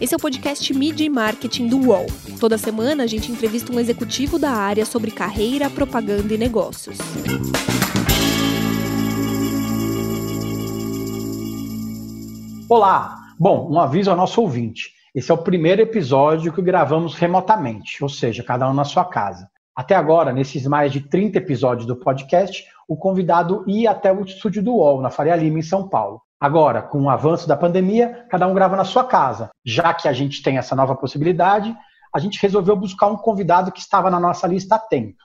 Esse é o podcast Media e Marketing do UOL. Toda semana a gente entrevista um executivo da área sobre carreira, propaganda e negócios. Olá! Bom, um aviso ao nosso ouvinte. Esse é o primeiro episódio que gravamos remotamente, ou seja, cada um na sua casa. Até agora, nesses mais de 30 episódios do podcast, o convidado ia até o estúdio do UOL, na Faria Lima, em São Paulo. Agora, com o avanço da pandemia, cada um grava na sua casa. Já que a gente tem essa nova possibilidade, a gente resolveu buscar um convidado que estava na nossa lista há tempo.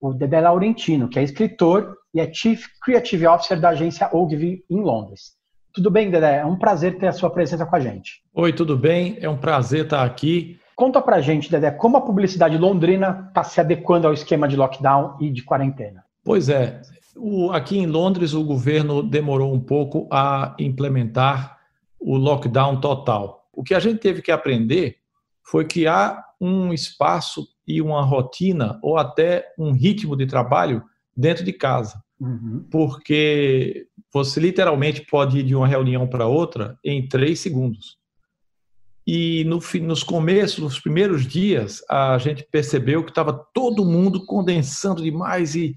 O Dedé Laurentino, que é escritor e é Chief Creative Officer da agência Ogilvy em Londres. Tudo bem, Dedé? É um prazer ter a sua presença com a gente. Oi, tudo bem? É um prazer estar aqui. Conta pra gente, Dedé, como a publicidade londrina está se adequando ao esquema de lockdown e de quarentena. Pois é, o, aqui em Londres, o governo demorou um pouco a implementar o lockdown total. O que a gente teve que aprender foi que há um espaço e uma rotina, ou até um ritmo de trabalho dentro de casa. Uhum. Porque você literalmente pode ir de uma reunião para outra em três segundos. E no, nos começos, nos primeiros dias, a gente percebeu que estava todo mundo condensando demais e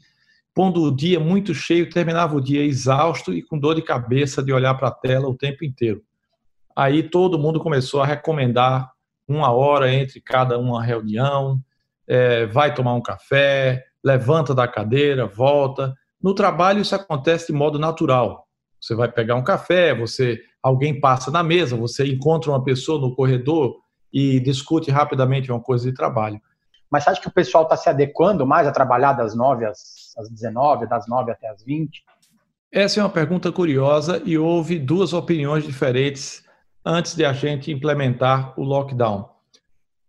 pondo o dia muito cheio, terminava o dia exausto e com dor de cabeça de olhar para a tela o tempo inteiro. Aí todo mundo começou a recomendar uma hora entre cada uma reunião, é, vai tomar um café, levanta da cadeira, volta. No trabalho isso acontece de modo natural. Você vai pegar um café, você alguém passa na mesa, você encontra uma pessoa no corredor e discute rapidamente uma coisa de trabalho. Mas você acha que o pessoal está se adequando mais a trabalhar das 9 às, às 19, das 9 até as 20? Essa é uma pergunta curiosa e houve duas opiniões diferentes antes de a gente implementar o lockdown.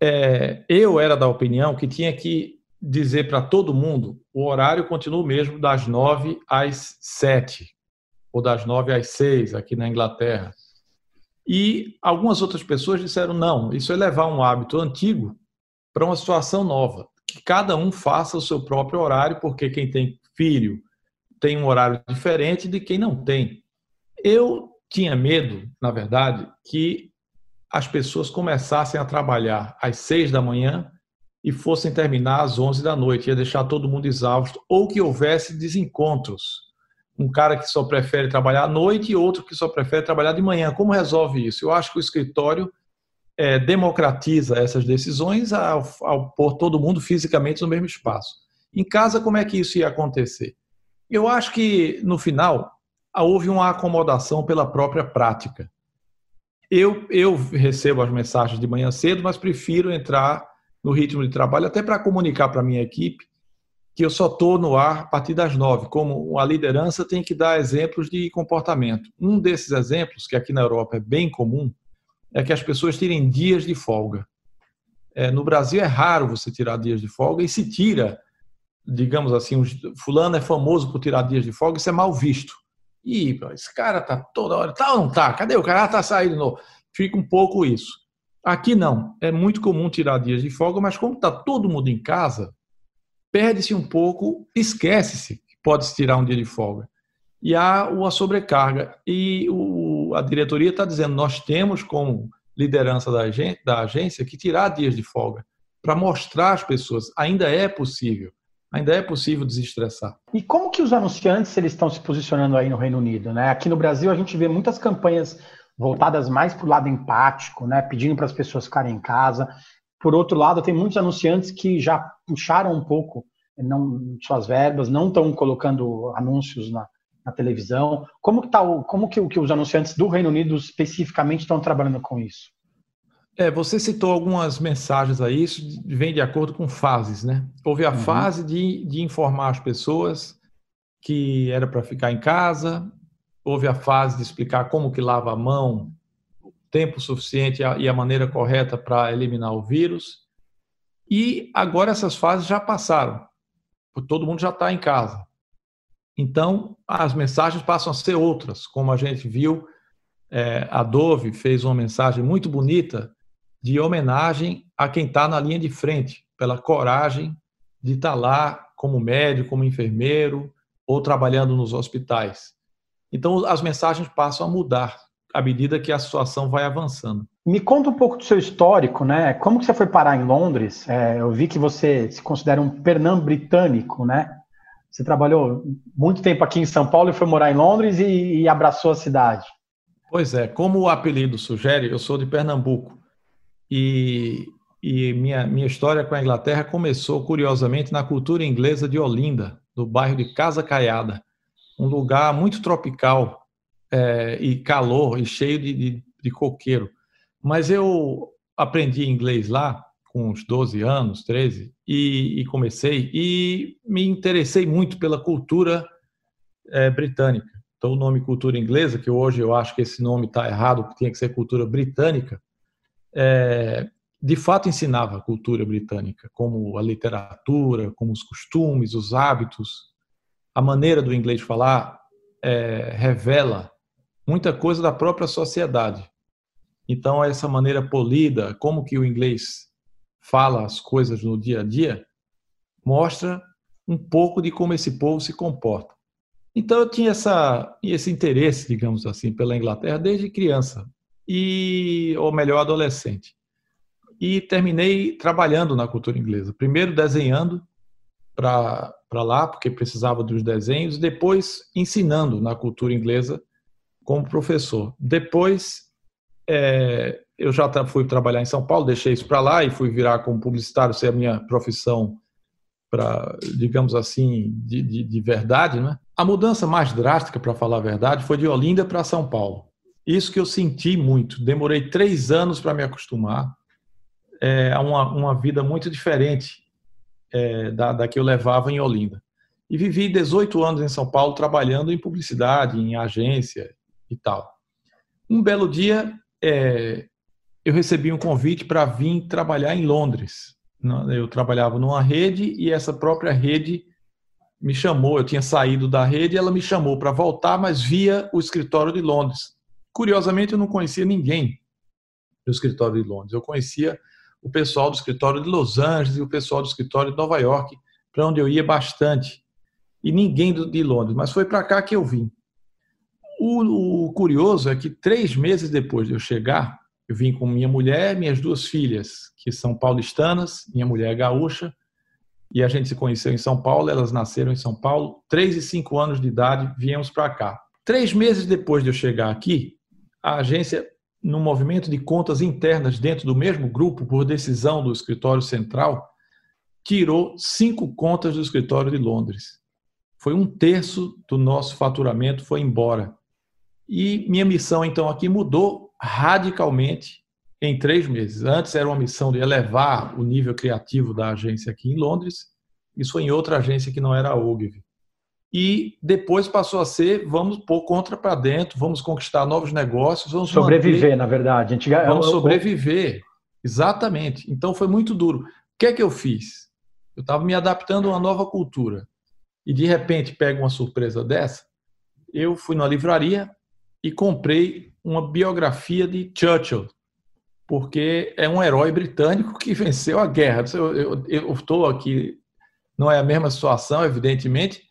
É, eu era da opinião que tinha que dizer para todo mundo o horário continua o mesmo das 9 às 7, ou das 9 às 6 aqui na Inglaterra. E algumas outras pessoas disseram: não, isso é levar um hábito antigo para uma situação nova. Que cada um faça o seu próprio horário, porque quem tem filho tem um horário diferente de quem não tem. Eu tinha medo, na verdade, que as pessoas começassem a trabalhar às seis da manhã e fossem terminar às onze da noite, ia deixar todo mundo exausto, ou que houvesse desencontros. Um cara que só prefere trabalhar à noite e outro que só prefere trabalhar de manhã. Como resolve isso? Eu acho que o escritório é, democratiza essas decisões ao, ao pôr todo mundo fisicamente no mesmo espaço. Em casa, como é que isso ia acontecer? Eu acho que, no final, houve uma acomodação pela própria prática. Eu, eu recebo as mensagens de manhã cedo, mas prefiro entrar no ritmo de trabalho, até para comunicar para a minha equipe que eu só estou no ar a partir das nove. Como a liderança tem que dar exemplos de comportamento. Um desses exemplos, que aqui na Europa é bem comum, é que as pessoas tirem dias de folga. É, no Brasil é raro você tirar dias de folga e se tira, digamos assim, fulano é famoso por tirar dias de folga, isso é mal visto. E esse cara tá toda hora, tá ou não tá? Cadê o cara? Ah, tá saindo novo. Fica um pouco isso. Aqui não, é muito comum tirar dias de folga, mas como está todo mundo em casa, perde-se um pouco, esquece-se que pode-se tirar um dia de folga. E há uma sobrecarga. E o a diretoria está dizendo nós temos como liderança da, agência, da agência que tirar dias de folga para mostrar às pessoas ainda é possível, ainda é possível desestressar. E como que os anunciantes eles estão se posicionando aí no Reino Unido, né? Aqui no Brasil a gente vê muitas campanhas voltadas mais para o lado empático, né? Pedindo para as pessoas ficarem em casa. Por outro lado, tem muitos anunciantes que já puxaram um pouco não, suas verbas, não estão colocando anúncios na, na televisão. Como que, tá o, como que, que os anunciantes do Reino Unido especificamente estão trabalhando com isso? É, você citou algumas mensagens aí, isso vem de acordo com fases, né? Houve a uhum. fase de, de informar as pessoas que era para ficar em casa, houve a fase de explicar como que lava a mão, tempo suficiente e a maneira correta para eliminar o vírus. E agora essas fases já passaram, todo mundo já está em casa. Então, as mensagens passam a ser outras, como a gente viu, é, a Dove fez uma mensagem muito bonita de homenagem a quem está na linha de frente, pela coragem de estar tá lá como médico, como enfermeiro ou trabalhando nos hospitais. Então, as mensagens passam a mudar. À medida que a situação vai avançando. Me conta um pouco do seu histórico, né? Como que você foi parar em Londres? É, eu vi que você se considera um pernambucano britânico, né? Você trabalhou muito tempo aqui em São Paulo e foi morar em Londres e, e abraçou a cidade. Pois é, como o apelido sugere, eu sou de Pernambuco. E, e minha, minha história com a Inglaterra começou, curiosamente, na cultura inglesa de Olinda, do bairro de Casa Caiada, um lugar muito tropical é, e calor e cheio de, de, de coqueiro. Mas eu aprendi inglês lá com uns 12 anos, 13, e, e comecei, e me interessei muito pela cultura é, britânica. Então, o nome cultura inglesa, que hoje eu acho que esse nome está errado, que tinha que ser cultura britânica, é, de fato ensinava a cultura britânica, como a literatura, como os costumes, os hábitos, a maneira do inglês falar é, revela muita coisa da própria sociedade. Então, essa maneira polida, como que o inglês fala as coisas no dia a dia, mostra um pouco de como esse povo se comporta. Então eu tinha essa, esse interesse, digamos assim, pela Inglaterra desde criança, e ou melhor, adolescente. E terminei trabalhando na cultura inglesa. Primeiro desenhando para lá, porque precisava dos desenhos, depois ensinando na cultura inglesa como professor. Depois é, eu já fui trabalhar em São Paulo, deixei isso para lá e fui virar como publicitário, ser a minha profissão para, digamos assim, de, de, de, verdade, né? A mudança mais drástica, para falar a verdade, foi de Olinda para São Paulo. Isso que eu senti muito. Demorei três anos para me acostumar é, a uma, uma vida muito diferente é, da, da que eu levava em Olinda. E vivi 18 anos em São Paulo trabalhando em publicidade, em agência e tal. Um belo dia, é, eu recebi um convite para vir trabalhar em Londres. Eu trabalhava numa rede e essa própria rede me chamou. Eu tinha saído da rede e ela me chamou para voltar, mas via o escritório de Londres. Curiosamente, eu não conhecia ninguém do escritório de Londres. Eu conhecia o pessoal do escritório de Los Angeles e o pessoal do escritório de Nova York, para onde eu ia bastante. E ninguém de Londres, mas foi para cá que eu vim. O, o curioso é que três meses depois de eu chegar, eu vim com minha mulher, minhas duas filhas, que são paulistanas, minha mulher é gaúcha, e a gente se conheceu em São Paulo, elas nasceram em São Paulo, três e cinco anos de idade, viemos para cá. Três meses depois de eu chegar aqui, a agência, no movimento de contas internas dentro do mesmo grupo, por decisão do escritório central, tirou cinco contas do escritório de Londres. Foi um terço do nosso faturamento foi embora. E minha missão, então, aqui mudou radicalmente em três meses. Antes era uma missão de elevar o nível criativo da agência aqui em Londres, isso foi em outra agência que não era a Ogilvy. E depois passou a ser, vamos pôr contra para dentro, vamos conquistar novos negócios, vamos sobreviver, manter, na verdade. Gente, vamos sobreviver, exatamente. Então foi muito duro. O que é que eu fiz? Eu estava me adaptando a uma nova cultura e de repente pego uma surpresa dessa. Eu fui na livraria e comprei uma biografia de Churchill, porque é um herói britânico que venceu a guerra. Eu estou aqui, não é a mesma situação, evidentemente,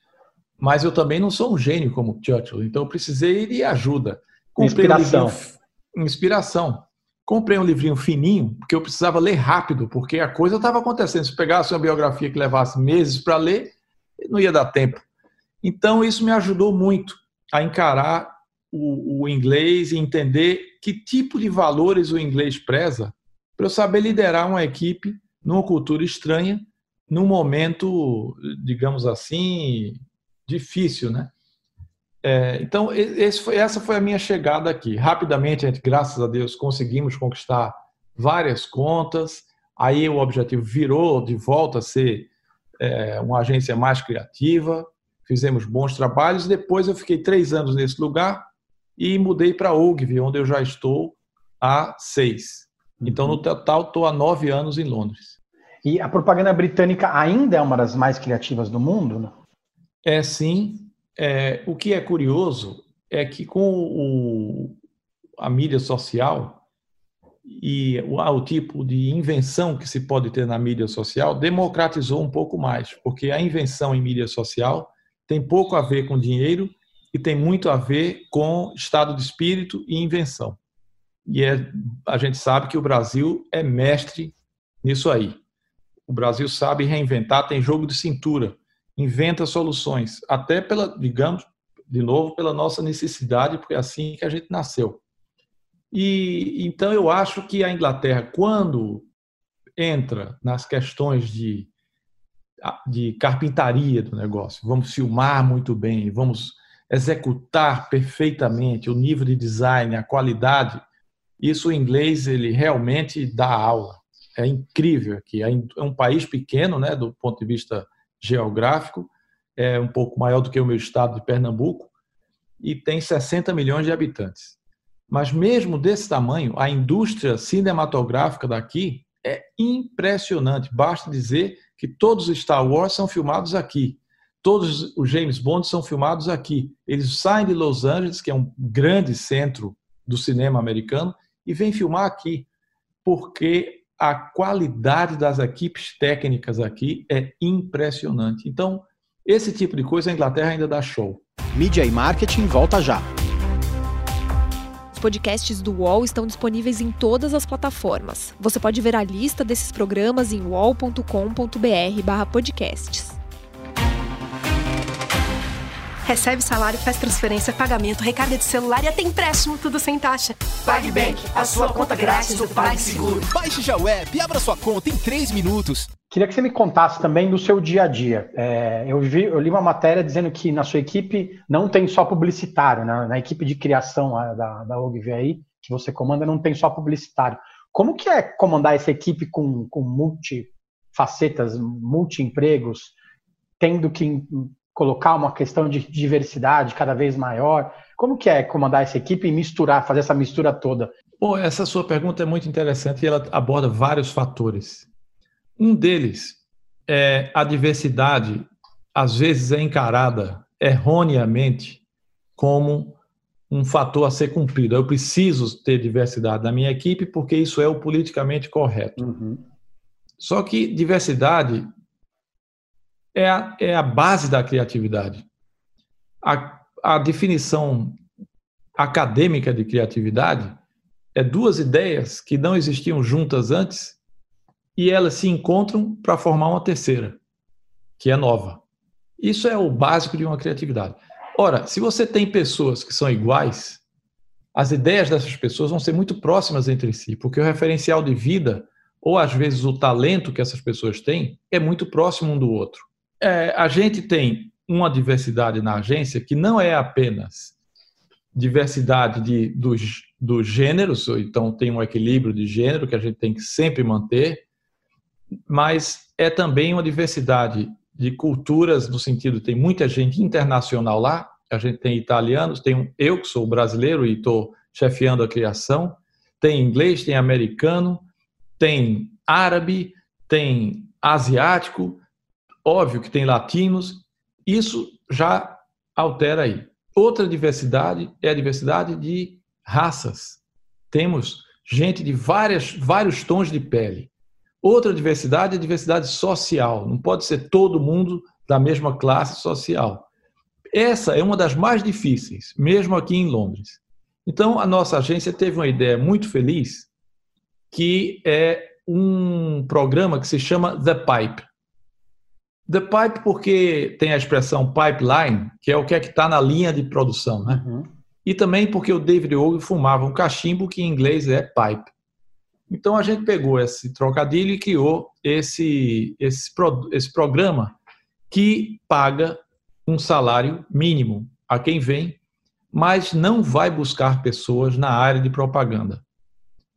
mas eu também não sou um gênio como Churchill, então eu precisei de ajuda. Comprei inspiração. Um livrinho, inspiração. Comprei um livrinho fininho, porque eu precisava ler rápido, porque a coisa estava acontecendo. Se pegasse uma biografia que levasse meses para ler, não ia dar tempo. Então, isso me ajudou muito a encarar o, o inglês e entender que tipo de valores o inglês preza para eu saber liderar uma equipe numa cultura estranha, num momento, digamos assim, difícil, né? É, então, foi, essa foi a minha chegada aqui. Rapidamente, gente, graças a Deus, conseguimos conquistar várias contas. Aí o objetivo virou de volta a ser é, uma agência mais criativa. Fizemos bons trabalhos. Depois eu fiquei três anos nesse lugar e mudei para Ogilvy, onde eu já estou há seis. Então, no uhum. total, estou há nove anos em Londres. E a propaganda britânica ainda é uma das mais criativas do mundo? Né? É sim. É, o que é curioso é que com o, a mídia social e o, o tipo de invenção que se pode ter na mídia social democratizou um pouco mais, porque a invenção em mídia social tem pouco a ver com dinheiro e tem muito a ver com estado de espírito e invenção. E é, a gente sabe que o Brasil é mestre nisso aí. O Brasil sabe reinventar, tem jogo de cintura, inventa soluções, até pela, digamos, de novo, pela nossa necessidade, porque é assim que a gente nasceu. E então eu acho que a Inglaterra, quando entra nas questões de, de carpintaria do negócio, vamos filmar muito bem, vamos executar perfeitamente o nível de design, a qualidade, isso o inglês ele realmente dá aula. É incrível aqui. É, é um país pequeno, né, do ponto de vista geográfico, é um pouco maior do que o meu estado de Pernambuco e tem 60 milhões de habitantes. Mas mesmo desse tamanho, a indústria cinematográfica daqui é impressionante. Basta dizer que todos os Star Wars são filmados aqui. Todos os James Bond são filmados aqui. Eles saem de Los Angeles, que é um grande centro do cinema americano, e vêm filmar aqui, porque a qualidade das equipes técnicas aqui é impressionante. Então, esse tipo de coisa a Inglaterra ainda dá show. Mídia e marketing volta já. Os podcasts do UOL estão disponíveis em todas as plataformas. Você pode ver a lista desses programas em wall.com.br/podcasts. Recebe salário, faz transferência, pagamento, recarga de celular e até empréstimo, tudo sem taxa. PagBank, a sua conta grátis do PagSeguro. Baixe já o app e abra sua conta em 3 minutos. Queria que você me contasse também do seu dia a dia. É, eu, vi, eu, li uma matéria dizendo que na sua equipe não tem só publicitário, né? na equipe de criação da, da OGVI, que você comanda, não tem só publicitário. Como que é comandar essa equipe com, com multifacetas, multi-empregos, tendo que colocar uma questão de diversidade cada vez maior? Como que é comandar essa equipe e misturar, fazer essa mistura toda? Bom, essa sua pergunta é muito interessante e ela aborda vários fatores. Um deles é a diversidade, às vezes é encarada erroneamente como um fator a ser cumprido. Eu preciso ter diversidade na minha equipe porque isso é o politicamente correto. Uhum. Só que diversidade é a, é a base da criatividade. A, a definição acadêmica de criatividade é duas ideias que não existiam juntas antes e elas se encontram para formar uma terceira, que é nova. Isso é o básico de uma criatividade. Ora, se você tem pessoas que são iguais, as ideias dessas pessoas vão ser muito próximas entre si, porque o referencial de vida, ou às vezes o talento que essas pessoas têm, é muito próximo um do outro. É, a gente tem uma diversidade na agência que não é apenas diversidade de, dos, dos gêneros, então tem um equilíbrio de gênero que a gente tem que sempre manter, mas é também uma diversidade de culturas, no sentido, tem muita gente internacional lá, a gente tem italianos, tem um, eu que sou brasileiro e estou chefiando a criação, tem inglês, tem americano, tem árabe, tem asiático, óbvio que tem latinos, isso já altera aí. Outra diversidade é a diversidade de raças. Temos gente de várias, vários tons de pele. Outra diversidade é a diversidade social. Não pode ser todo mundo da mesma classe social. Essa é uma das mais difíceis, mesmo aqui em Londres. Então, a nossa agência teve uma ideia muito feliz, que é um programa que se chama The Pipe. The Pipe porque tem a expressão pipeline, que é o que é que está na linha de produção, né? Uhum. E também porque o David Ogle fumava um cachimbo que em inglês é pipe. Então a gente pegou esse trocadilho e criou esse, esse, esse programa que paga um salário mínimo a quem vem, mas não vai buscar pessoas na área de propaganda.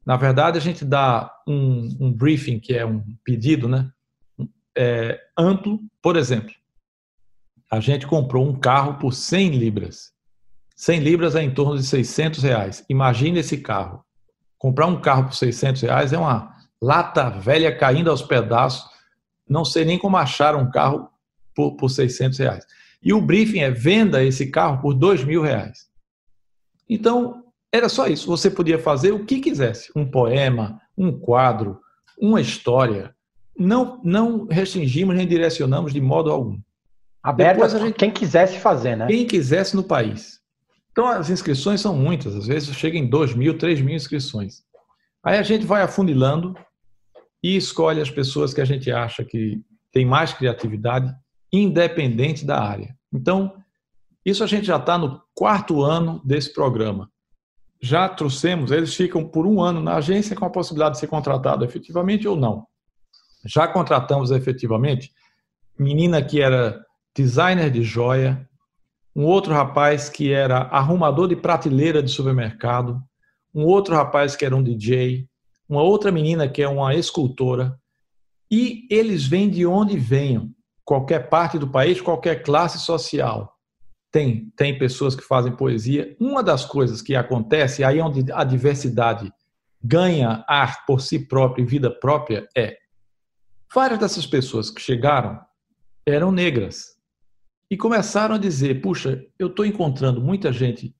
Na verdade, a gente dá um, um briefing, que é um pedido né, é, amplo. Por exemplo, a gente comprou um carro por 100 libras. 100 libras é em torno de 600 reais. Imagine esse carro Comprar um carro por 600 reais é uma lata velha caindo aos pedaços. Não sei nem como achar um carro por, por 600 reais. E o briefing é venda esse carro por 2 mil reais. Então, era só isso. Você podia fazer o que quisesse. Um poema, um quadro, uma história. Não, não restringimos nem direcionamos de modo algum. Aberta a gente, quem quisesse fazer, né? Quem quisesse no país. Então, as inscrições são muitas, às vezes chega em 2 mil, 3 mil inscrições. Aí a gente vai afunilando e escolhe as pessoas que a gente acha que tem mais criatividade, independente da área. Então, isso a gente já está no quarto ano desse programa. Já trouxemos, eles ficam por um ano na agência com a possibilidade de ser contratado efetivamente ou não. Já contratamos efetivamente menina que era designer de joia, um outro rapaz que era arrumador de prateleira de supermercado, um outro rapaz que era um DJ, uma outra menina que é uma escultora, e eles vêm de onde venham, qualquer parte do país, qualquer classe social. Tem, tem pessoas que fazem poesia. Uma das coisas que acontece, aí onde a diversidade ganha ar por si própria e vida própria, é várias dessas pessoas que chegaram eram negras e começaram a dizer: puxa, eu estou encontrando muita gente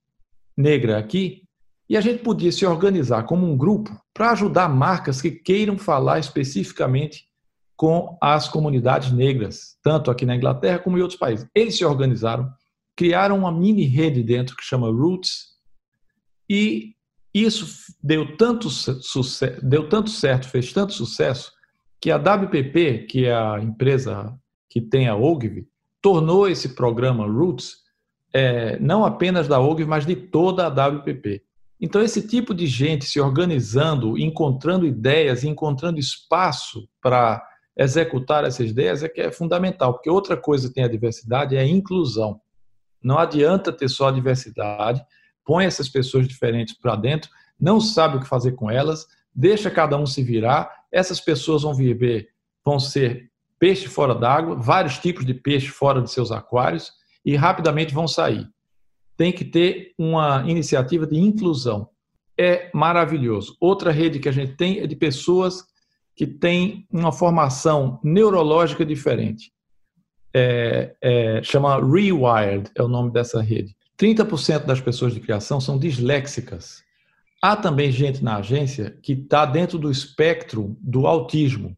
negra aqui e a gente podia se organizar como um grupo para ajudar marcas que queiram falar especificamente com as comunidades negras, tanto aqui na Inglaterra como em outros países. Eles se organizaram, criaram uma mini rede dentro que chama Roots e isso deu tanto, deu tanto certo, fez tanto sucesso, que a WPP, que é a empresa que tem a Ogilvy, tornou esse programa Roots é, não apenas da OGV, mas de toda a WPP. Então, esse tipo de gente se organizando, encontrando ideias, encontrando espaço para executar essas ideias é que é fundamental, porque outra coisa que tem a diversidade é a inclusão. Não adianta ter só a diversidade, põe essas pessoas diferentes para dentro, não sabe o que fazer com elas, deixa cada um se virar, essas pessoas vão viver, vão ser peixe fora d'água, vários tipos de peixe fora de seus aquários e rapidamente vão sair. Tem que ter uma iniciativa de inclusão. É maravilhoso. Outra rede que a gente tem é de pessoas que têm uma formação neurológica diferente. É, é, chama Rewired, é o nome dessa rede. 30% das pessoas de criação são disléxicas. Há também gente na agência que está dentro do espectro do autismo.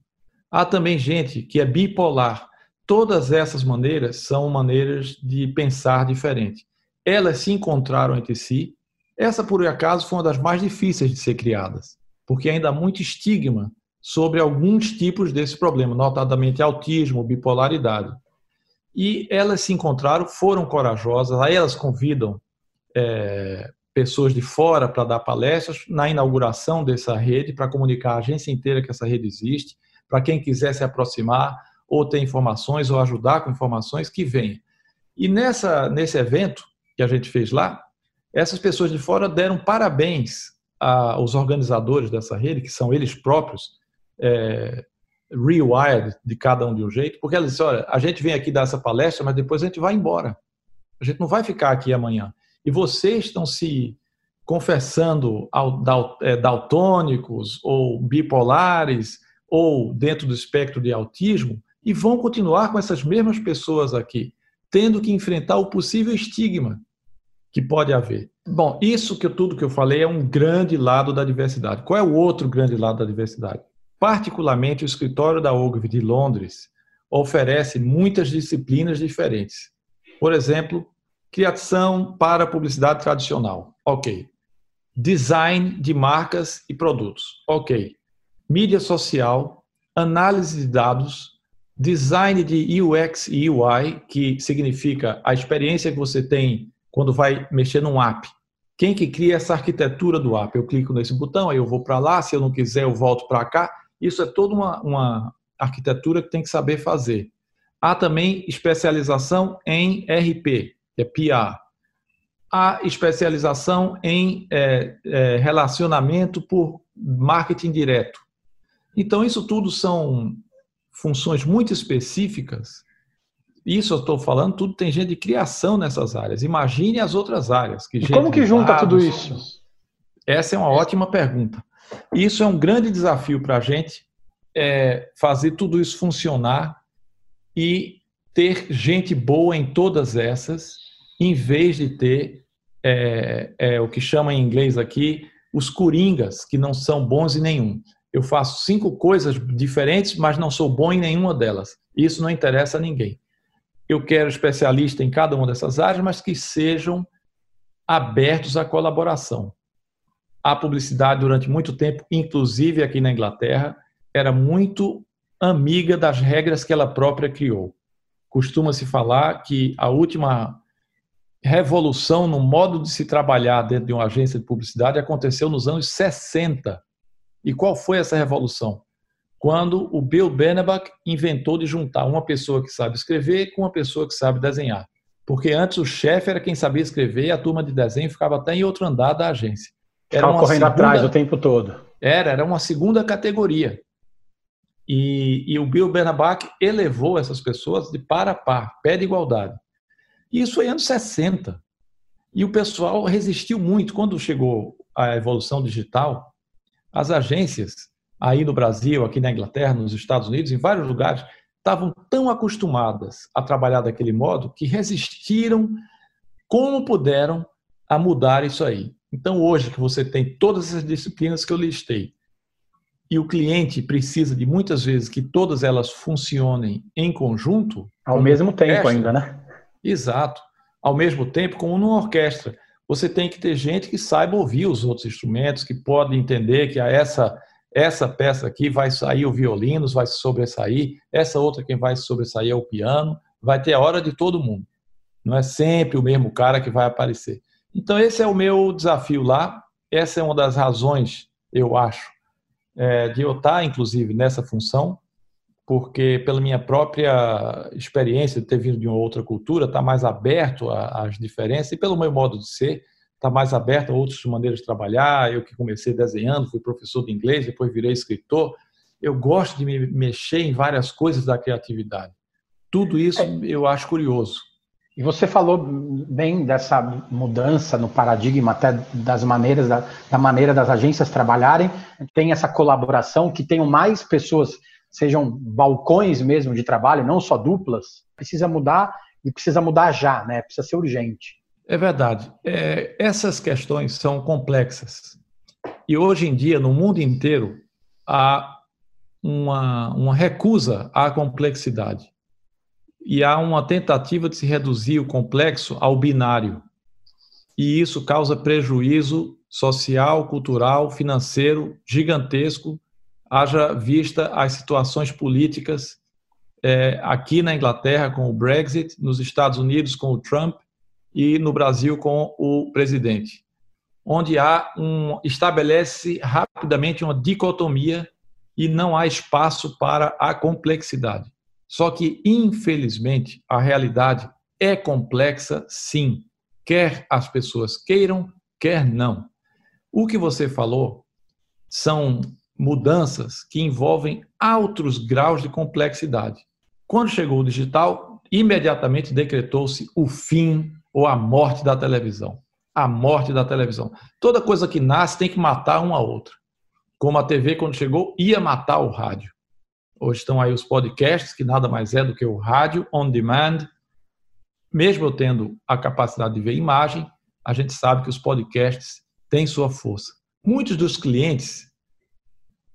Há também gente que é bipolar. Todas essas maneiras são maneiras de pensar diferente. Elas se encontraram entre si. Essa, por acaso, foi uma das mais difíceis de ser criadas, porque ainda há muito estigma sobre alguns tipos desse problema, notadamente autismo, bipolaridade. E elas se encontraram, foram corajosas, aí elas convidam é, pessoas de fora para dar palestras na inauguração dessa rede, para comunicar a agência inteira que essa rede existe para quem quiser se aproximar ou ter informações ou ajudar com informações, que venha. E nessa, nesse evento que a gente fez lá, essas pessoas de fora deram parabéns aos organizadores dessa rede, que são eles próprios, é, rewired de cada um de um jeito, porque elas disseram, olha, a gente vem aqui dar essa palestra, mas depois a gente vai embora. A gente não vai ficar aqui amanhã. E vocês estão se confessando é, daltônicos ou bipolares ou dentro do espectro de autismo e vão continuar com essas mesmas pessoas aqui, tendo que enfrentar o possível estigma que pode haver. Bom, isso que tudo que eu falei é um grande lado da diversidade. Qual é o outro grande lado da diversidade? Particularmente o escritório da Ogilvy de Londres oferece muitas disciplinas diferentes. Por exemplo, criação para publicidade tradicional. OK. Design de marcas e produtos. OK mídia social, análise de dados, design de UX e UI, que significa a experiência que você tem quando vai mexer num app. Quem que cria essa arquitetura do app? Eu clico nesse botão, aí eu vou para lá, se eu não quiser eu volto para cá. Isso é toda uma, uma arquitetura que tem que saber fazer. Há também especialização em RP, que é PR. Há especialização em é, é, relacionamento por marketing direto. Então, isso tudo são funções muito específicas. Isso eu estou falando, tudo tem gente de criação nessas áreas. Imagine as outras áreas. Que como que junta dados, tudo isso? Essa é uma ótima pergunta. Isso é um grande desafio para a gente, é fazer tudo isso funcionar e ter gente boa em todas essas, em vez de ter é, é, o que chama em inglês aqui os coringas, que não são bons em nenhum eu faço cinco coisas diferentes, mas não sou bom em nenhuma delas. Isso não interessa a ninguém. eu quero especialista em cada uma dessas áreas, mas que sejam abertos à colaboração. A publicidade, durante muito tempo, inclusive aqui na Inglaterra, era muito amiga das regras que ela própria criou. Costuma-se falar que a última revolução no modo de se trabalhar dentro de uma agência de publicidade aconteceu nos anos 60. E qual foi essa revolução? Quando o Bill Benebach inventou de juntar uma pessoa que sabe escrever com uma pessoa que sabe desenhar. Porque antes o chefe era quem sabia escrever e a turma de desenho ficava até em outro andar da agência. Era ficava correndo segunda... atrás o tempo todo. Era, era uma segunda categoria. E, e o Bill Bernabach elevou essas pessoas de par a par, pé de igualdade. E isso foi anos 60. E o pessoal resistiu muito. Quando chegou a evolução digital, as agências, aí no Brasil, aqui na Inglaterra, nos Estados Unidos, em vários lugares, estavam tão acostumadas a trabalhar daquele modo que resistiram como puderam a mudar isso aí. Então, hoje que você tem todas essas disciplinas que eu listei, e o cliente precisa de muitas vezes que todas elas funcionem em conjunto. Ao mesmo tempo ainda, né? Exato. Ao mesmo tempo, como numa orquestra, você tem que ter gente que saiba ouvir os outros instrumentos, que pode entender que essa essa peça aqui vai sair o violino, vai sobressair, essa outra quem vai sobressair é o piano, vai ter a hora de todo mundo. Não é sempre o mesmo cara que vai aparecer. Então esse é o meu desafio lá, essa é uma das razões, eu acho, é, de eu estar, inclusive, nessa função, porque pela minha própria experiência de ter vindo de uma outra cultura, está mais aberto às diferenças e pelo meu modo de ser, está mais aberto a outras maneiras de trabalhar. Eu que comecei desenhando, fui professor de inglês, depois virei escritor. Eu gosto de me mexer em várias coisas da criatividade. Tudo isso é. eu acho curioso. E você falou bem dessa mudança no paradigma até das maneiras da, da, maneira das agências trabalharem. Tem essa colaboração que tenham mais pessoas, sejam balcões mesmo de trabalho, não só duplas. Precisa mudar e precisa mudar já, né? Precisa ser urgente. É verdade. É, essas questões são complexas. E hoje em dia, no mundo inteiro, há uma, uma recusa à complexidade e há uma tentativa de se reduzir o complexo ao binário. E isso causa prejuízo social, cultural, financeiro gigantesco, haja vista as situações políticas é, aqui na Inglaterra com o Brexit, nos Estados Unidos com o Trump e no Brasil com o presidente, onde há um estabelece rapidamente uma dicotomia e não há espaço para a complexidade. Só que, infelizmente, a realidade é complexa, sim, quer as pessoas queiram, quer não. O que você falou são mudanças que envolvem altos graus de complexidade. Quando chegou o digital, imediatamente decretou-se o fim ou a morte da televisão. A morte da televisão. Toda coisa que nasce tem que matar uma outra. Como a TV, quando chegou, ia matar o rádio. Hoje estão aí os podcasts, que nada mais é do que o rádio on demand. Mesmo eu tendo a capacidade de ver imagem, a gente sabe que os podcasts têm sua força. Muitos dos clientes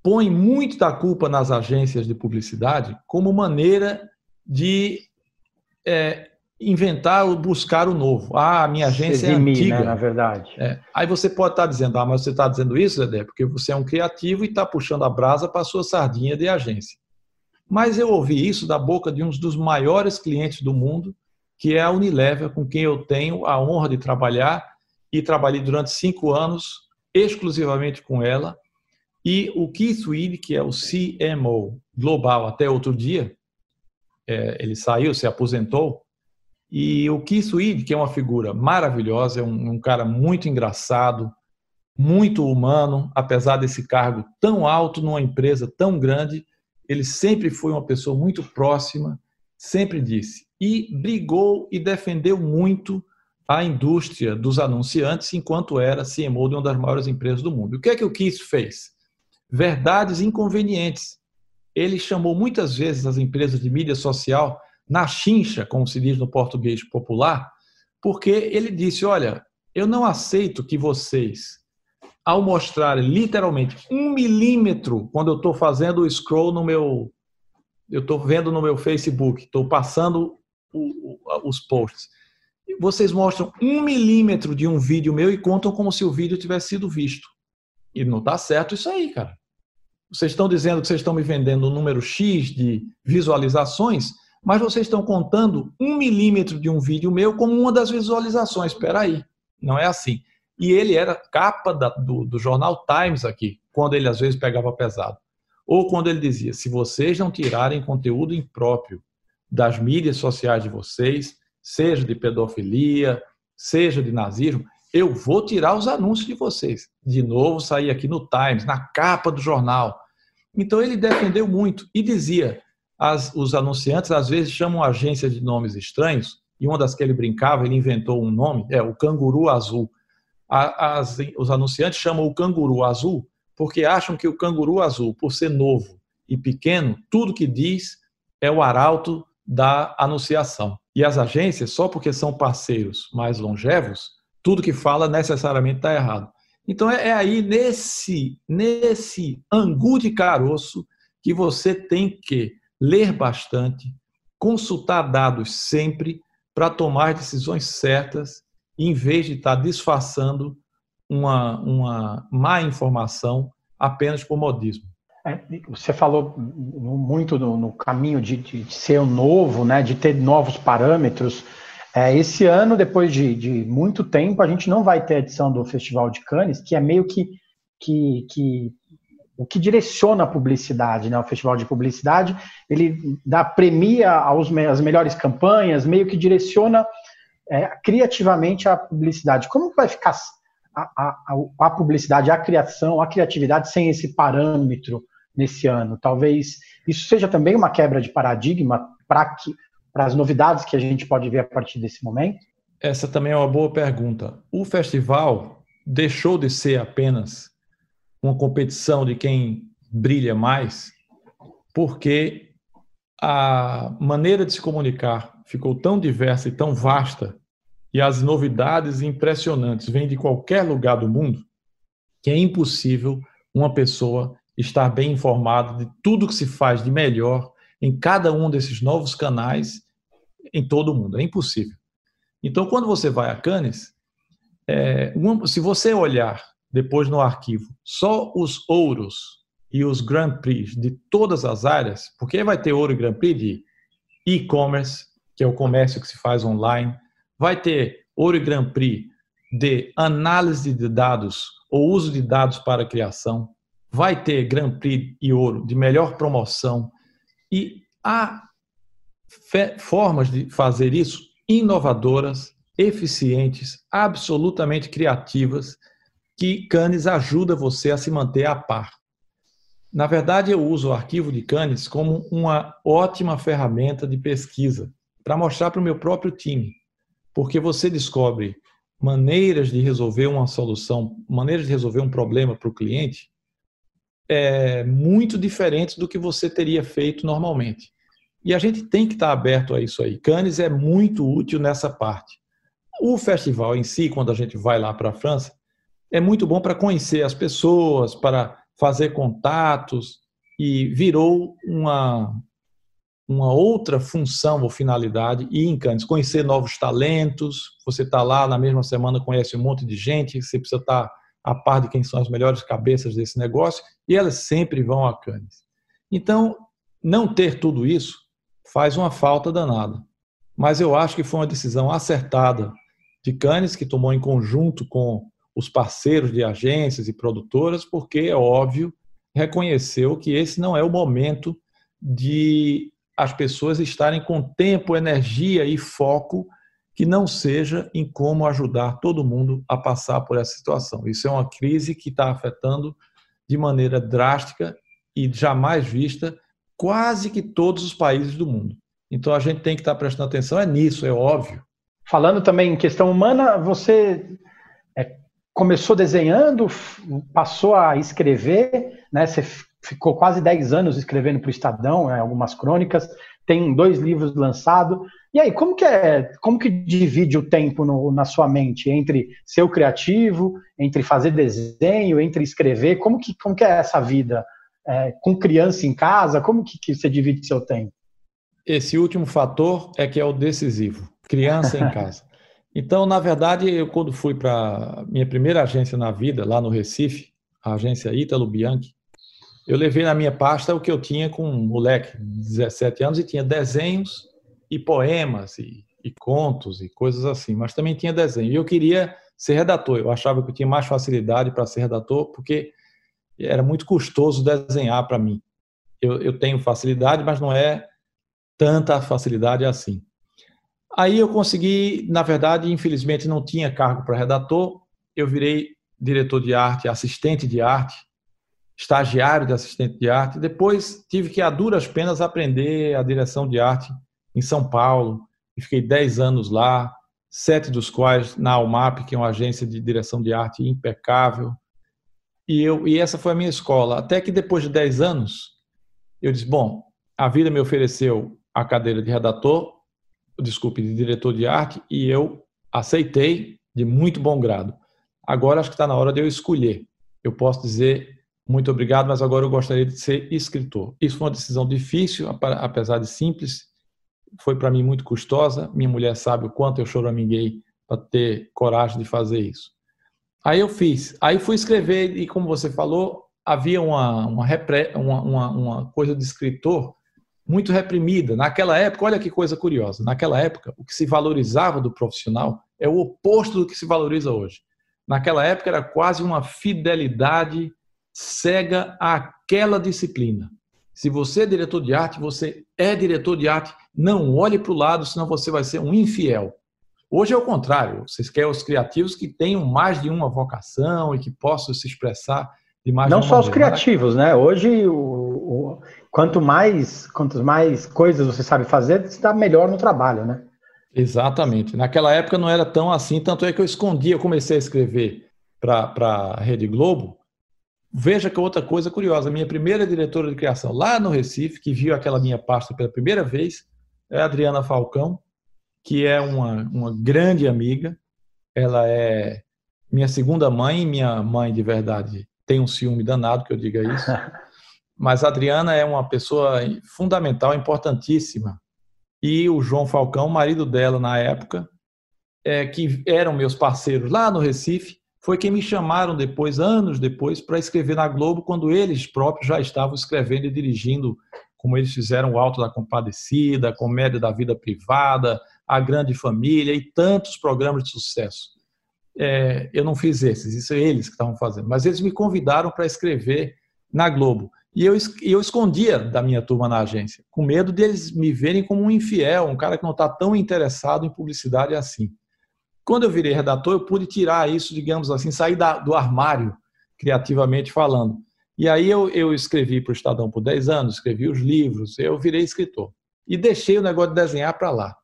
põem muito da culpa nas agências de publicidade como maneira de é, inventar ou buscar o novo. Ah, a minha agência é Eximir, é antiga. Né, na verdade. É. Aí você pode estar dizendo, ah, mas você está dizendo isso, Zé, porque você é um criativo e está puxando a brasa para a sua sardinha de agência. Mas eu ouvi isso da boca de um dos maiores clientes do mundo, que é a Unilever, com quem eu tenho a honra de trabalhar e trabalhei durante cinco anos exclusivamente com ela. E o Keith Weed, que é o CMO global até outro dia, é, ele saiu, se aposentou, e o Keith Weed, que é uma figura maravilhosa, é um, um cara muito engraçado, muito humano, apesar desse cargo tão alto numa empresa tão grande, ele sempre foi uma pessoa muito próxima, sempre disse, e brigou e defendeu muito a indústria dos anunciantes enquanto era CMO de uma das maiores empresas do mundo. O que é que o Keith fez? Verdades inconvenientes. Ele chamou muitas vezes as empresas de mídia social na chincha, como se diz no português popular, porque ele disse: olha, eu não aceito que vocês ao mostrar literalmente um milímetro quando eu estou fazendo o scroll no meu. Eu estou vendo no meu Facebook, estou passando o, o, os posts. Vocês mostram um milímetro de um vídeo meu e contam como se o vídeo tivesse sido visto. E não está certo isso aí, cara. Vocês estão dizendo que vocês estão me vendendo um número X de visualizações, mas vocês estão contando um milímetro de um vídeo meu como uma das visualizações. Espera aí, não é assim. E ele era capa da, do, do jornal Times aqui, quando ele às vezes pegava pesado. Ou quando ele dizia: se vocês não tirarem conteúdo impróprio das mídias sociais de vocês, seja de pedofilia, seja de nazismo, eu vou tirar os anúncios de vocês. De novo, sair aqui no Times, na capa do jornal. Então ele defendeu muito e dizia: as, os anunciantes às vezes chamam a agência de nomes estranhos, e uma das que ele brincava, ele inventou um nome, é o canguru azul. As, os anunciantes chamam o canguru azul porque acham que o canguru azul, por ser novo e pequeno, tudo que diz é o arauto da anunciação. E as agências, só porque são parceiros mais longevos, tudo que fala necessariamente está errado. Então é, é aí nesse nesse angu de caroço que você tem que ler bastante, consultar dados sempre para tomar decisões certas, em vez de estar tá disfarçando uma, uma má informação apenas por modismo. É, você falou muito no, no caminho de, de, ser novo, né, de ter novos parâmetros. É, esse ano, depois de, de, muito tempo, a gente não vai ter a edição do Festival de Cannes, que é meio que, que, que o que direciona a publicidade, né? O festival de publicidade, ele dá premia aos, as melhores campanhas, meio que direciona é, criativamente a publicidade. Como vai ficar a, a, a, publicidade, a criação, a criatividade sem esse parâmetro nesse ano? Talvez isso seja também uma quebra de paradigma para as novidades que a gente pode ver a partir desse momento? Essa também é uma boa pergunta. O festival deixou de ser apenas uma competição de quem brilha mais, porque a maneira de se comunicar ficou tão diversa e tão vasta, e as novidades impressionantes vêm de qualquer lugar do mundo, que é impossível uma pessoa estar bem informada de tudo que se faz de melhor em cada um desses novos canais em todo o mundo. É impossível. Então, quando você vai a Cannes, é, se você olhar depois no arquivo só os ouros e os Grand Prix de todas as áreas, porque vai ter ouro e Grand Prix de e-commerce, que é o comércio que se faz online, vai ter ouro e Grand Prix de análise de dados ou uso de dados para criação, vai ter Grand Prix e ouro de melhor promoção e há formas de fazer isso inovadoras, eficientes, absolutamente criativas que Cannes ajuda você a se manter a par. Na verdade, eu uso o arquivo de Cannes como uma ótima ferramenta de pesquisa para mostrar para o meu próprio time, porque você descobre maneiras de resolver uma solução, maneiras de resolver um problema para o cliente é, muito diferentes do que você teria feito normalmente. E a gente tem que estar aberto a isso aí. Cannes é muito útil nessa parte. O festival em si, quando a gente vai lá para a França, é muito bom para conhecer as pessoas, para fazer contatos e virou uma uma outra função ou finalidade e em Cannes, conhecer novos talentos, você está lá na mesma semana, conhece um monte de gente, você precisa estar tá a par de quem são as melhores cabeças desse negócio, e elas sempre vão a Cannes. Então, não ter tudo isso faz uma falta danada. Mas eu acho que foi uma decisão acertada de Cannes, que tomou em conjunto com os parceiros de agências e produtoras, porque é óbvio, reconheceu que esse não é o momento de as pessoas estarem com tempo, energia e foco que não seja em como ajudar todo mundo a passar por essa situação. Isso é uma crise que está afetando de maneira drástica e jamais vista quase que todos os países do mundo. Então a gente tem que estar prestando atenção é nisso, é óbvio. Falando também em questão humana, você começou desenhando, passou a escrever, né? Você ficou quase 10 anos escrevendo para o Estadão, né? algumas crônicas, tem dois livros lançados. E aí, como que é, como que divide o tempo no, na sua mente entre ser o criativo, entre fazer desenho, entre escrever? Como que, como que é essa vida? É, com criança em casa, como que, que você divide seu tempo? esse último fator é que é o decisivo. Criança em casa. Então, na verdade, eu quando fui para minha primeira agência na vida, lá no Recife, a agência Ítalo Bianchi, eu levei na minha pasta o que eu tinha com um moleque, 17 anos, e tinha desenhos e poemas e, e contos e coisas assim, mas também tinha desenho. E eu queria ser redator, eu achava que eu tinha mais facilidade para ser redator, porque era muito custoso desenhar para mim. Eu, eu tenho facilidade, mas não é tanta facilidade assim. Aí eu consegui, na verdade, infelizmente não tinha cargo para redator, eu virei diretor de arte, assistente de arte, estagiário de assistente de arte. Depois tive que, a duras penas, aprender a direção de arte em São Paulo. E fiquei 10 anos lá, sete dos quais na Almap, que é uma agência de direção de arte impecável. E, eu, e essa foi a minha escola. Até que depois de 10 anos, eu disse: bom, a vida me ofereceu a cadeira de redator, desculpe, de diretor de arte, e eu aceitei de muito bom grado. Agora acho que está na hora de eu escolher. Eu posso dizer muito obrigado, mas agora eu gostaria de ser escritor. Isso foi uma decisão difícil, apesar de simples, foi para mim muito custosa. Minha mulher sabe o quanto eu choraminguei para ter coragem de fazer isso. Aí eu fiz. Aí fui escrever e, como você falou, havia uma, uma, repre... uma, uma, uma coisa de escritor muito reprimida. Naquela época, olha que coisa curiosa, naquela época, o que se valorizava do profissional é o oposto do que se valoriza hoje naquela época era quase uma fidelidade cega àquela disciplina. Se você é diretor de arte, você é diretor de arte, não olhe para o lado, senão você vai ser um infiel. Hoje é o contrário, vocês querem os criativos que tenham mais de uma vocação e que possam se expressar de mais Não de só uma os criativos, né? Hoje, o, o, quanto mais, quantas mais coisas você sabe fazer, você está melhor no trabalho, né? Exatamente. Naquela época não era tão assim, tanto é que eu escondi, eu comecei a escrever para a Rede Globo. Veja que outra coisa curiosa, minha primeira diretora de criação lá no Recife, que viu aquela minha pasta pela primeira vez, é a Adriana Falcão, que é uma, uma grande amiga. Ela é minha segunda mãe, minha mãe de verdade tem um ciúme danado que eu diga isso. Mas a Adriana é uma pessoa fundamental, importantíssima e o João Falcão, marido dela na época, é, que eram meus parceiros lá no Recife, foi quem me chamaram depois, anos depois, para escrever na Globo, quando eles próprios já estavam escrevendo e dirigindo, como eles fizeram o Alto da Compadecida, a Comédia da Vida Privada, A Grande Família e tantos programas de sucesso. É, eu não fiz esses, isso é eles que estavam fazendo, mas eles me convidaram para escrever na Globo. E eu, eu escondia da minha turma na agência, com medo deles me verem como um infiel, um cara que não está tão interessado em publicidade assim. Quando eu virei redator, eu pude tirar isso, digamos assim, sair da, do armário, criativamente falando. E aí eu, eu escrevi para o Estadão por 10 anos, escrevi os livros, eu virei escritor. E deixei o negócio de desenhar para lá.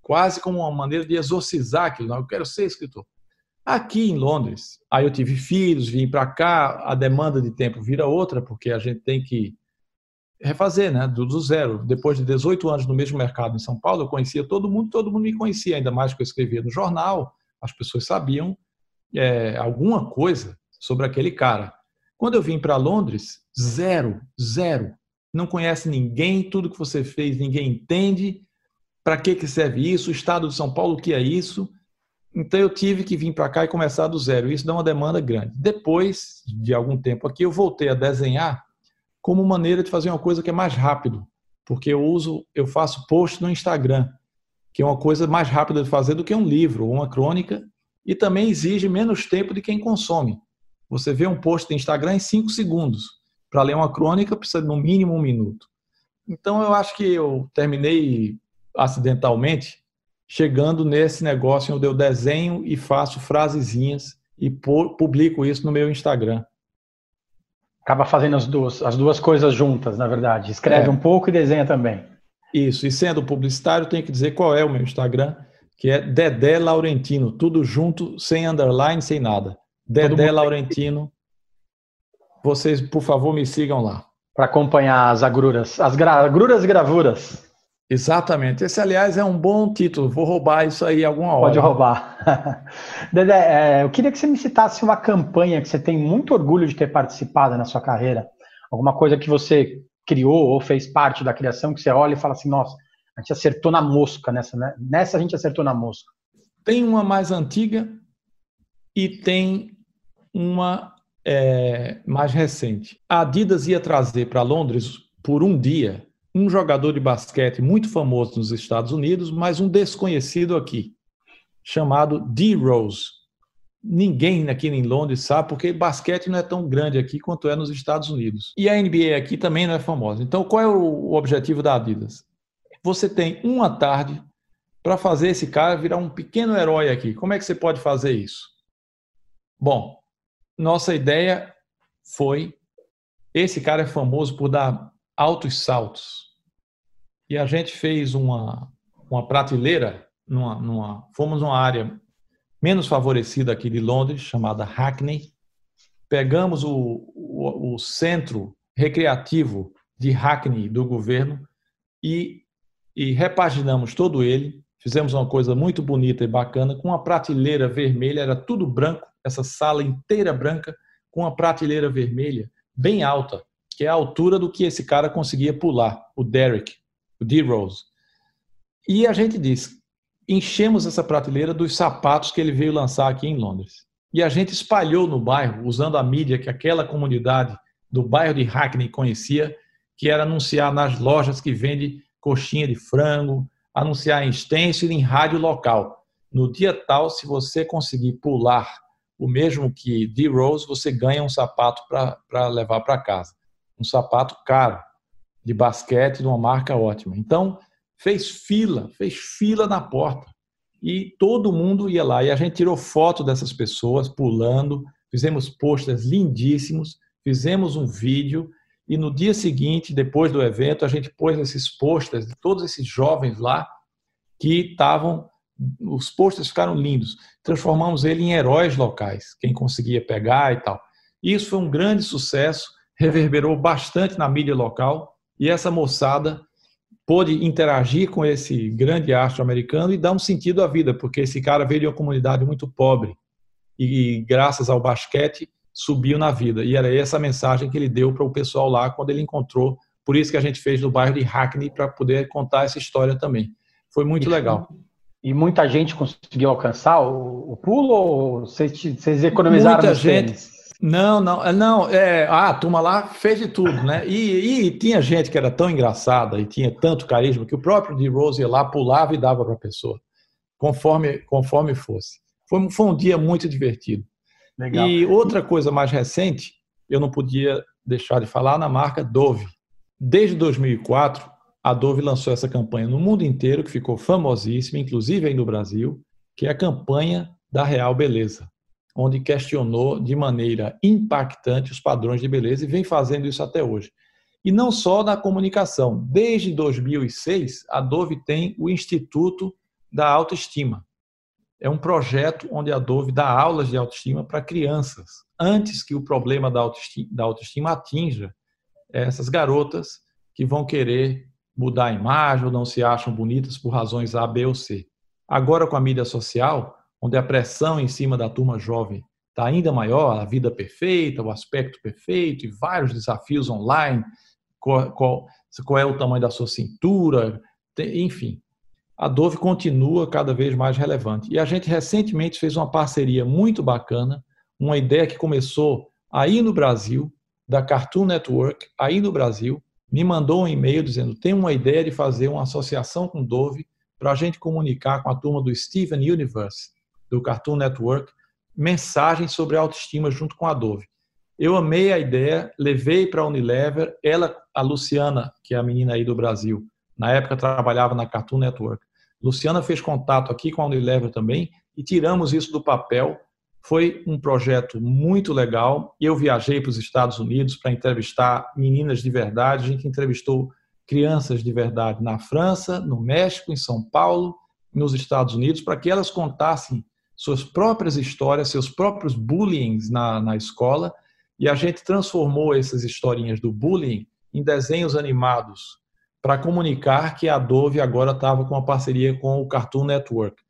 Quase como uma maneira de exorcizar aquilo. Não, eu quero ser escritor. Aqui em Londres, aí eu tive filhos, vim para cá, a demanda de tempo vira outra, porque a gente tem que refazer, né, do, do, zero. Depois de 18 anos no mesmo mercado em São Paulo, eu conhecia todo mundo, todo mundo me conhecia, ainda mais que eu escrevia no jornal, as pessoas sabiam é, alguma coisa sobre aquele cara. Quando eu vim para Londres, zero, zero. Não conhece ninguém, tudo que você fez ninguém entende. Para que, que serve isso? O Estado de São Paulo, o que é isso? Então eu tive que vir para cá e começar do zero. Isso dá uma demanda grande. Depois de algum tempo aqui, eu voltei a desenhar como maneira de fazer uma coisa que é mais rápido, porque eu uso, eu faço post no Instagram, que é uma coisa mais rápida de fazer do que um livro ou uma crônica, e também exige menos tempo de quem consome. Você vê um post no Instagram em cinco segundos. Para ler uma crônica precisa de no mínimo um minuto. Então eu acho que eu terminei acidentalmente chegando nesse negócio onde eu desenho e faço frasezinhas e publico isso no meu Instagram. Acaba fazendo as duas, as duas coisas juntas, na verdade. Escreve é. um pouco e desenha também. Isso, e sendo publicitário, tenho que dizer qual é o meu Instagram, que é Dedé Laurentino, tudo junto, sem underline, sem nada. Dedé Laurentino. Vocês, por favor, me sigam lá. Para acompanhar as agruras, as gra agruras e gravuras. Exatamente. Esse, aliás, é um bom título. Vou roubar isso aí alguma hora. Pode roubar. Dedé, é, eu queria que você me citasse uma campanha que você tem muito orgulho de ter participado na sua carreira. Alguma coisa que você criou ou fez parte da criação que você olha e fala assim, nossa, a gente acertou na mosca nessa, né? Nessa a gente acertou na mosca. Tem uma mais antiga e tem uma é, mais recente. A Adidas ia trazer para Londres por um dia um jogador de basquete muito famoso nos Estados Unidos, mas um desconhecido aqui, chamado D. Rose. Ninguém aqui em Londres sabe, porque basquete não é tão grande aqui quanto é nos Estados Unidos. E a NBA aqui também não é famosa. Então, qual é o objetivo da Adidas? Você tem uma tarde para fazer esse cara virar um pequeno herói aqui. Como é que você pode fazer isso? Bom, nossa ideia foi: esse cara é famoso por dar altos saltos. E a gente fez uma, uma prateleira, numa, numa, fomos numa área menos favorecida aqui de Londres, chamada Hackney. Pegamos o, o, o centro recreativo de Hackney do governo e, e repaginamos todo ele. Fizemos uma coisa muito bonita e bacana, com uma prateleira vermelha, era tudo branco, essa sala inteira branca, com uma prateleira vermelha bem alta, que é a altura do que esse cara conseguia pular, o Derek, o D-Rose. E a gente disse, enchemos essa prateleira dos sapatos que ele veio lançar aqui em Londres. E a gente espalhou no bairro, usando a mídia que aquela comunidade do bairro de Hackney conhecia, que era anunciar nas lojas que vende coxinha de frango, anunciar em stencil em rádio local. No dia tal, se você conseguir pular o mesmo que D-Rose, você ganha um sapato para levar para casa. Um sapato caro, de basquete, de uma marca ótima. Então, fez fila, fez fila na porta. E todo mundo ia lá. E a gente tirou foto dessas pessoas pulando, fizemos posters lindíssimos, fizemos um vídeo. E no dia seguinte, depois do evento, a gente pôs esses posters de todos esses jovens lá que estavam. Os posters ficaram lindos. Transformamos ele em heróis locais, quem conseguia pegar e tal. Isso foi um grande sucesso, reverberou bastante na mídia local. E essa moçada pôde interagir com esse grande astro americano e dar um sentido à vida, porque esse cara veio de uma comunidade muito pobre e, graças ao basquete, subiu na vida. E era essa a mensagem que ele deu para o pessoal lá quando ele encontrou. Por isso que a gente fez no bairro de Hackney para poder contar essa história também. Foi muito e, legal. E muita gente conseguiu alcançar o, o pulo ou vocês, vocês economizaram muita gente. Tênis? Não, não, não. É, ah, a turma lá fez de tudo, né? E, e, tinha gente que era tão engraçada e tinha tanto carisma que o próprio D. Rose ia lá, pulava e dava para a pessoa, conforme, conforme fosse. Foi, foi um dia muito divertido. Legal. E outra coisa mais recente, eu não podia deixar de falar na marca Dove. Desde 2004, a Dove lançou essa campanha no mundo inteiro, que ficou famosíssima, inclusive aí no Brasil, que é a campanha da Real Beleza onde questionou de maneira impactante os padrões de beleza e vem fazendo isso até hoje. E não só na comunicação. Desde 2006, a Dove tem o Instituto da Autoestima. É um projeto onde a Dove dá aulas de autoestima para crianças, antes que o problema da autoestima, da autoestima atinja essas garotas que vão querer mudar a imagem ou não se acham bonitas por razões A, B ou C. Agora, com a mídia social, onde a pressão em cima da turma jovem está ainda maior, a vida perfeita, o aspecto perfeito e vários desafios online, qual, qual, qual é o tamanho da sua cintura, enfim. A Dove continua cada vez mais relevante. E a gente recentemente fez uma parceria muito bacana, uma ideia que começou aí no Brasil, da Cartoon Network, aí no Brasil, me mandou um e-mail dizendo: tem uma ideia de fazer uma associação com Dove para a gente comunicar com a turma do Steven Universe, do Cartoon Network, mensagens sobre autoestima junto com a Dove. Eu amei a ideia, levei para a Unilever, ela, a Luciana, que é a menina aí do Brasil, na época trabalhava na Cartoon Network. Luciana fez contato aqui com a Unilever também e tiramos isso do papel. Foi um projeto muito legal. Eu viajei para os Estados Unidos para entrevistar meninas de verdade. A gente entrevistou crianças de verdade na França, no México, em São Paulo, nos Estados Unidos, para que elas contassem suas próprias histórias, seus próprios bullying na, na escola, e a gente transformou essas historinhas do bullying em desenhos animados para comunicar que a Dove agora estava com uma parceria com o Cartoon Network.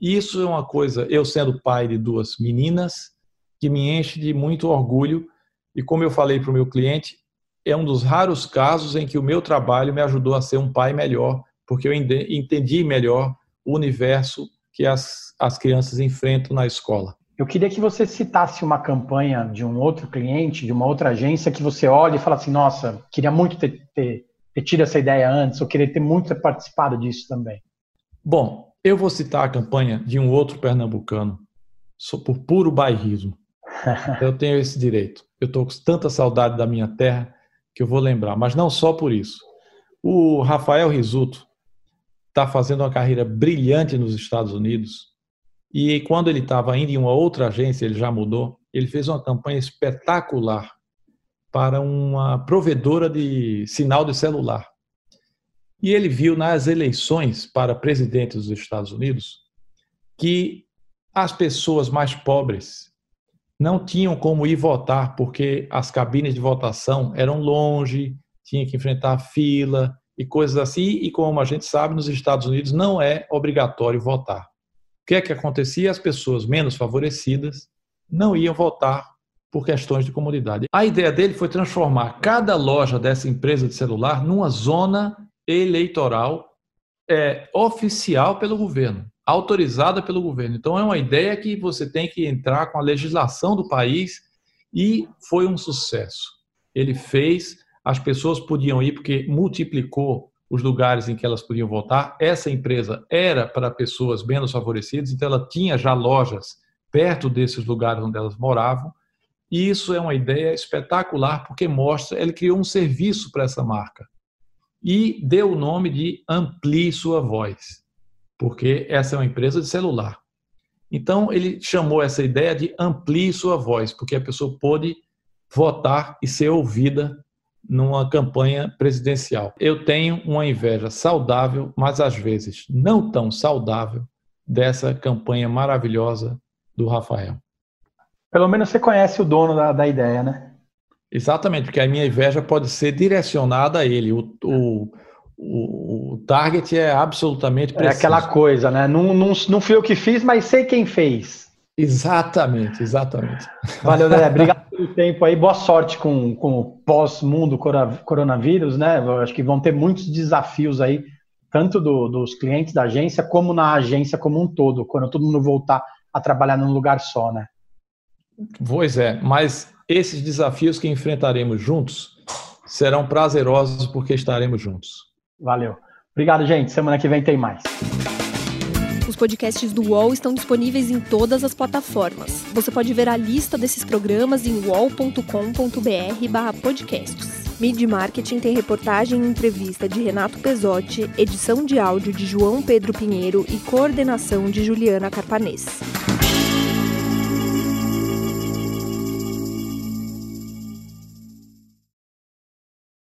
Isso é uma coisa, eu sendo pai de duas meninas, que me enche de muito orgulho. E como eu falei para o meu cliente, é um dos raros casos em que o meu trabalho me ajudou a ser um pai melhor, porque eu entendi melhor o universo que as, as crianças enfrentam na escola. Eu queria que você citasse uma campanha de um outro cliente, de uma outra agência, que você olha e fala assim: nossa, queria muito ter, ter, ter tido essa ideia antes, ou queria ter muito participado disso também. Bom, eu vou citar a campanha de um outro pernambucano, por puro bairrismo. Eu tenho esse direito. Eu estou com tanta saudade da minha terra que eu vou lembrar, mas não só por isso. O Rafael Risuto está fazendo uma carreira brilhante nos Estados Unidos e quando ele estava indo em uma outra agência, ele já mudou, ele fez uma campanha espetacular para uma provedora de sinal de celular. E ele viu nas eleições para presidente dos Estados Unidos que as pessoas mais pobres não tinham como ir votar porque as cabines de votação eram longe, tinha que enfrentar fila e coisas assim. E como a gente sabe, nos Estados Unidos não é obrigatório votar. O que é que acontecia? As pessoas menos favorecidas não iam votar por questões de comunidade. A ideia dele foi transformar cada loja dessa empresa de celular numa zona eleitoral é, oficial pelo governo autorizada pelo governo. Então, é uma ideia que você tem que entrar com a legislação do país e foi um sucesso. Ele fez, as pessoas podiam ir porque multiplicou os lugares em que elas podiam votar. Essa empresa era para pessoas menos favorecidas, então ela tinha já lojas perto desses lugares onde elas moravam. E isso é uma ideia espetacular porque mostra, ele criou um serviço para essa marca e deu o nome de Amplie Sua Voz porque essa é uma empresa de celular. Então, ele chamou essa ideia de amplie sua voz, porque a pessoa pôde votar e ser ouvida numa campanha presidencial. Eu tenho uma inveja saudável, mas às vezes não tão saudável, dessa campanha maravilhosa do Rafael. Pelo menos você conhece o dono da, da ideia, né? Exatamente, porque a minha inveja pode ser direcionada a ele. O, o, o, o target é absolutamente preciso. É aquela coisa, né? Não, não, não fui eu que fiz, mas sei quem fez. Exatamente, exatamente. Valeu, Dedé. Obrigado pelo tempo aí. Boa sorte com, com o pós-mundo coronavírus, né? Eu acho que vão ter muitos desafios aí, tanto do, dos clientes da agência, como na agência como um todo, quando todo mundo voltar a trabalhar num lugar só, né? Pois é, mas esses desafios que enfrentaremos juntos serão prazerosos porque estaremos juntos. Valeu. Obrigado, gente. Semana que vem tem mais. Os podcasts do UOL estão disponíveis em todas as plataformas. Você pode ver a lista desses programas em wallcombr podcasts. Mid Marketing tem reportagem e entrevista de Renato Pesotti, edição de áudio de João Pedro Pinheiro e coordenação de Juliana Carpanês.